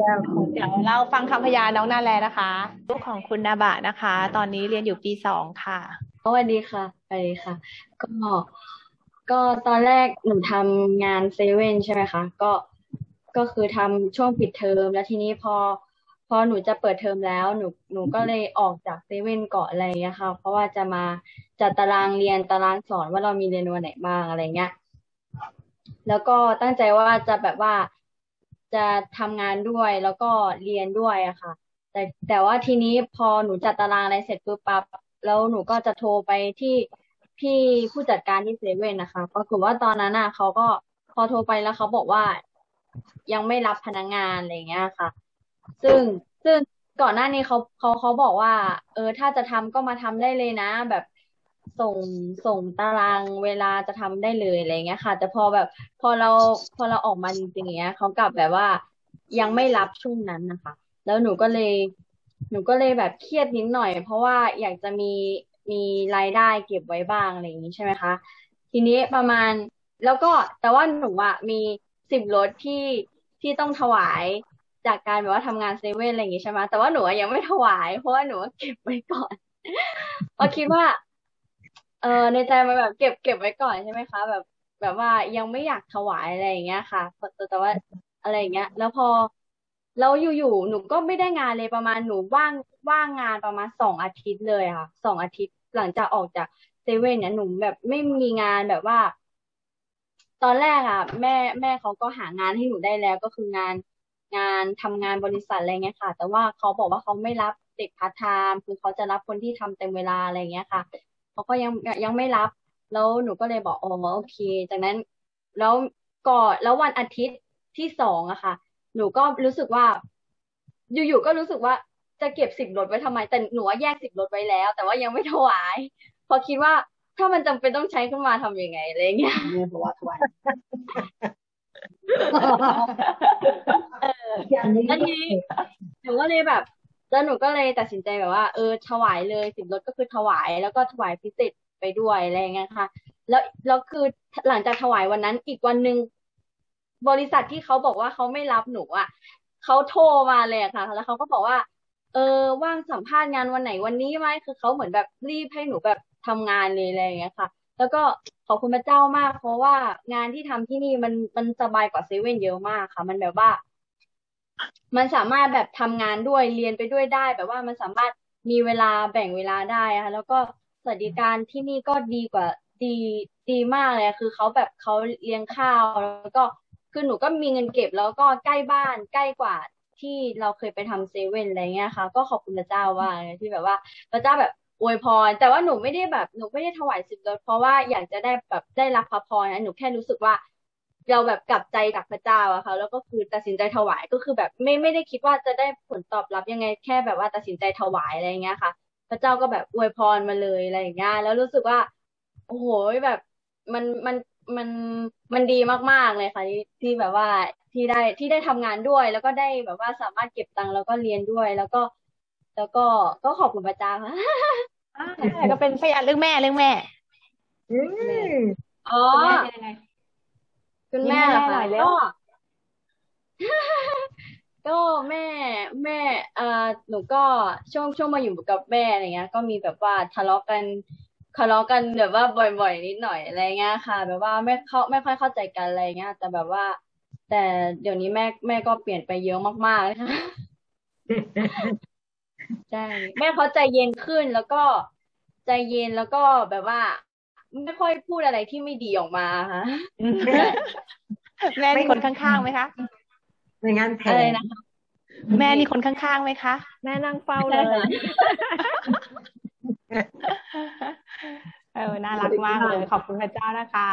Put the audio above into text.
เจ้าเดี๋ยวเราฟังคำพยานน้องนาแลนะคะลูกของคุณนาบะนะคะ ตอนนี้เรียนอยู่ปีสองค่ะสวัสดีค่ะสวัสดีค่ะ ก็ก็ตอนแรกหนูทำงานเซเว่นใช่ไหมคะ ก็ก็คือทำช่วงปิดเทอมแล้วทีนี้พอ พอหนูจะเปิดเทอมแล้วหนูหนูก็เลยออกจากเซเว่นก่อนอะไรเงี้ยค่ะ เพราะว่าจะมาจัดตารางเรียนตารางสอนว่าเรามีเรียนวันไหนบ้างอะไรเงี้ย แล้วก็ตั้งใจว่าจะแบบว่า จะทำงานด้วยแล้วก็เรียนด้วยอะค่ะ แต่แต่ว่าทีนี้พอหนูจัดตารางอะไรเสร็จปุ๊บปั๊บแล้วหนูก็จะโทรไปที่พี่ผู้จัดการที่เซเว่นนะคะปรากฏว่าตอนนั้นอะเขาก็พอโทรไปแล้วเขาบอกว่ายังไม่รับพนักงานอะไรเงี้ยค่ะ ซึ่งซึ่งก่อนหน้านี้เขาเขาเขาบอกว่า เออ ถ้าจะทำก็มาทำได้เลยนะ แบบ ส่งส่งตารางเวลาจะทำได้เลยอะไรเงี้ยค่ะ แต่พอแบบพอเราพอเราออกมาจริงๆเงี้ยเขากลับแบบว่ายังไม่รับช่วงนั้นนะคะ แล้วหนูก็เลย หนูก็เลยแบบเครียดนิดหน่อย เพราะว่าอยากจะมีมีรายได้เก็บไว้บ้างอะไรอย่างนี้ใช่ไหมคะทีนี้ประมาณแล้วก็แต่ว่าหนูอะมีสิบรถที่ที่ต้องถวายจากการแบบว่าทำงานเซเว่นอะไรอย่างงี้ใช่ไหมแต่ว่าหนูยังไม่ถวาย เพราะว่าหนูเก็บไว้ก่อนเพราะคิดว่า เออในใจมันแบบเก็บเก็บไว้ก่อนใช่ไหมคะ แบบ แบบว่ายังไม่อยากถวายอะไรอย่างเงี้ยค่ะแต่แต่ว่าอะไรอย่างเงี้ย แล้วพอแล้วอยู่ๆหนูก็ไม่ได้งานเลยประมาณหนูว่างว่างงานประมาณสองอาทิตย์เลยค่ะสองอาทิตย์หลังจากออกจากเซเว่นเนี่ยหนูแบบไม่มีงานแบบว่า ตอนแรกอะ แม่แม่เขาก็หางานให้หนูได้แล้วก็คืองานงานทำงานบริษัทอะไรเงี้ยค่ะ แต่ว่าเขาบอกว่าเขาไม่รับเด็กพาร์ทไทม์คือเขาจะรับคนที่ทำเต็มเวลาอะไรเงี้ยค่ะ เขาก็ยังยังไม่รับ แล้วหนูก็เลยบอกอ๋อโอเค จากนั้นแล้วก่อนแล้ววันอาทิตย์ที่สองอะค่ะ หนูก็รู้สึกว่า อยู่ๆก็รู้สึกว่าจะเก็บสิบรถไว้ทำไม แต่หนูว่าแยกสิบรถไว้แล้ว แต่ว่ายังไม่ถวาย พอคิดว่าถ้ามันจำเป็นต้องใช้ขึ้นมาทำยังไงอะไรเงี้ยเนี่ยบอกว่าถวายอันนี้หนูก็เลยแบบ แล้วหนูก็เลยตัดสินใจแบบว่า เออถวายเลยสิบรถก็คือถวาย แล้วก็ถวายพิเศษไปด้วยอะไรเงี้ยค่ะ แล้วแล้วคือหลังจากถวายวันนั้นอีกวันหนึ่งบริษัทที่เขาบอกว่าเขาไม่รับหนูอะเขาโทรมาเลยค่ะ แล้วเขาก็บอกว่า เออว่างสัมภาษณ์งานวันไหนวันนี้ไหมคือเขาเหมือนแบบรีบให้หนูแบบทำงานเลยอะไรอย่างเงี้ยค่ะ แล้วก็ขอบคุณพระเจ้ามาก เพราะว่างานที่ทำที่นี่มันมันสบายกว่าเซเว่นเยอะมากค่ะ มันแบบว่า มันสามารถแบบทำงานด้วยเรียนไปด้วยได้ แบบว่ามันสามารถมีเวลาแบ่งเวลาได้ค่ะแล้วก็สวัสดิการที่นี่ก็ดีกว่าดีดีมากเลยคือเขาแบบเขาเลี้ยงข้าว แล้วก็คือหนูก็มีเงินเก็บแล้วก็ใกล้บ้านใกล้กว่าที่เราเคยไปทำเซเว่นอะไรเงี้ยค่ะ ก็ขอบคุณพระเจ้าว่าที่แบบว่าพระเจ้าแบบอวยพร แต่ว่าหนูไม่ได้แบบหนูไม่ได้ถวายสิบรถเพราะว่าอยากจะได้แบบได้รับพระพรนะหนูแค่รู้สึกว่า เราแบบกลับใจจากพระเจ้าอะค่ะ แล้วก็คือตัดสินใจถวายก็คือแบบไม่ไม่ได้คิดว่าจะได้ผลตอบรับยังไงแค่แบบว่าตัดสินใจถวายอะไรเงี้ยค่ะ พระเจ้าก็แบบอวยพรมาเลยอะไรอย่างเงี้ยแล้วรู้สึกว่า โอ้โหแบบมันมันมันมันดีมากๆเลยค่ะที่ที่แบบว่าที่ได้ที่ได้ทำงานด้วย แล้วก็ได้แบบว่าสามารถเก็บตังค์แล้วก็เรียนด้วย แล้วก็ แล้วก็ก็ขอบคุณพระเจ้าค่ะก็เป็นพยานเรื่องแม่เรื่องแม่อ๋อ คุณแม่เหรอคะก็ก็แม่แม่เอ่อหนูก็ช่วงช่วงมาอยู่กับแม่อะไรเงี้ย ก็มีแบบว่าทะเลาะกันทะเลาะกันแบบว่าบ่อยๆ นิดหน่อยอะไรเงี้ยค่ะ แบบว่าไม่เข้าไม่ค่อยเข้าใจกันอะไรเงี้ยแต่แบบว่า แต่เดี๋ยวนี้แม่แม่ก็เปลี่ยนไปเยอะมากๆเลยค่ะใช่แม่เขาใจเย็นขึ้นแล้วก็ใจเย็นแล้วก็แบบว่า ไม่ค่อยพูดอะไรที่ไม่ดีออกมาค่ะแม่มีคนข้างๆไหมคะไม่งั้นแพ้อะไรนะคะแม่มีคนข้างๆไหมคะแม่นั่งเฝ้าเลยเออน่ารักมากเลย ขอบคุณพระเจ้านะคะ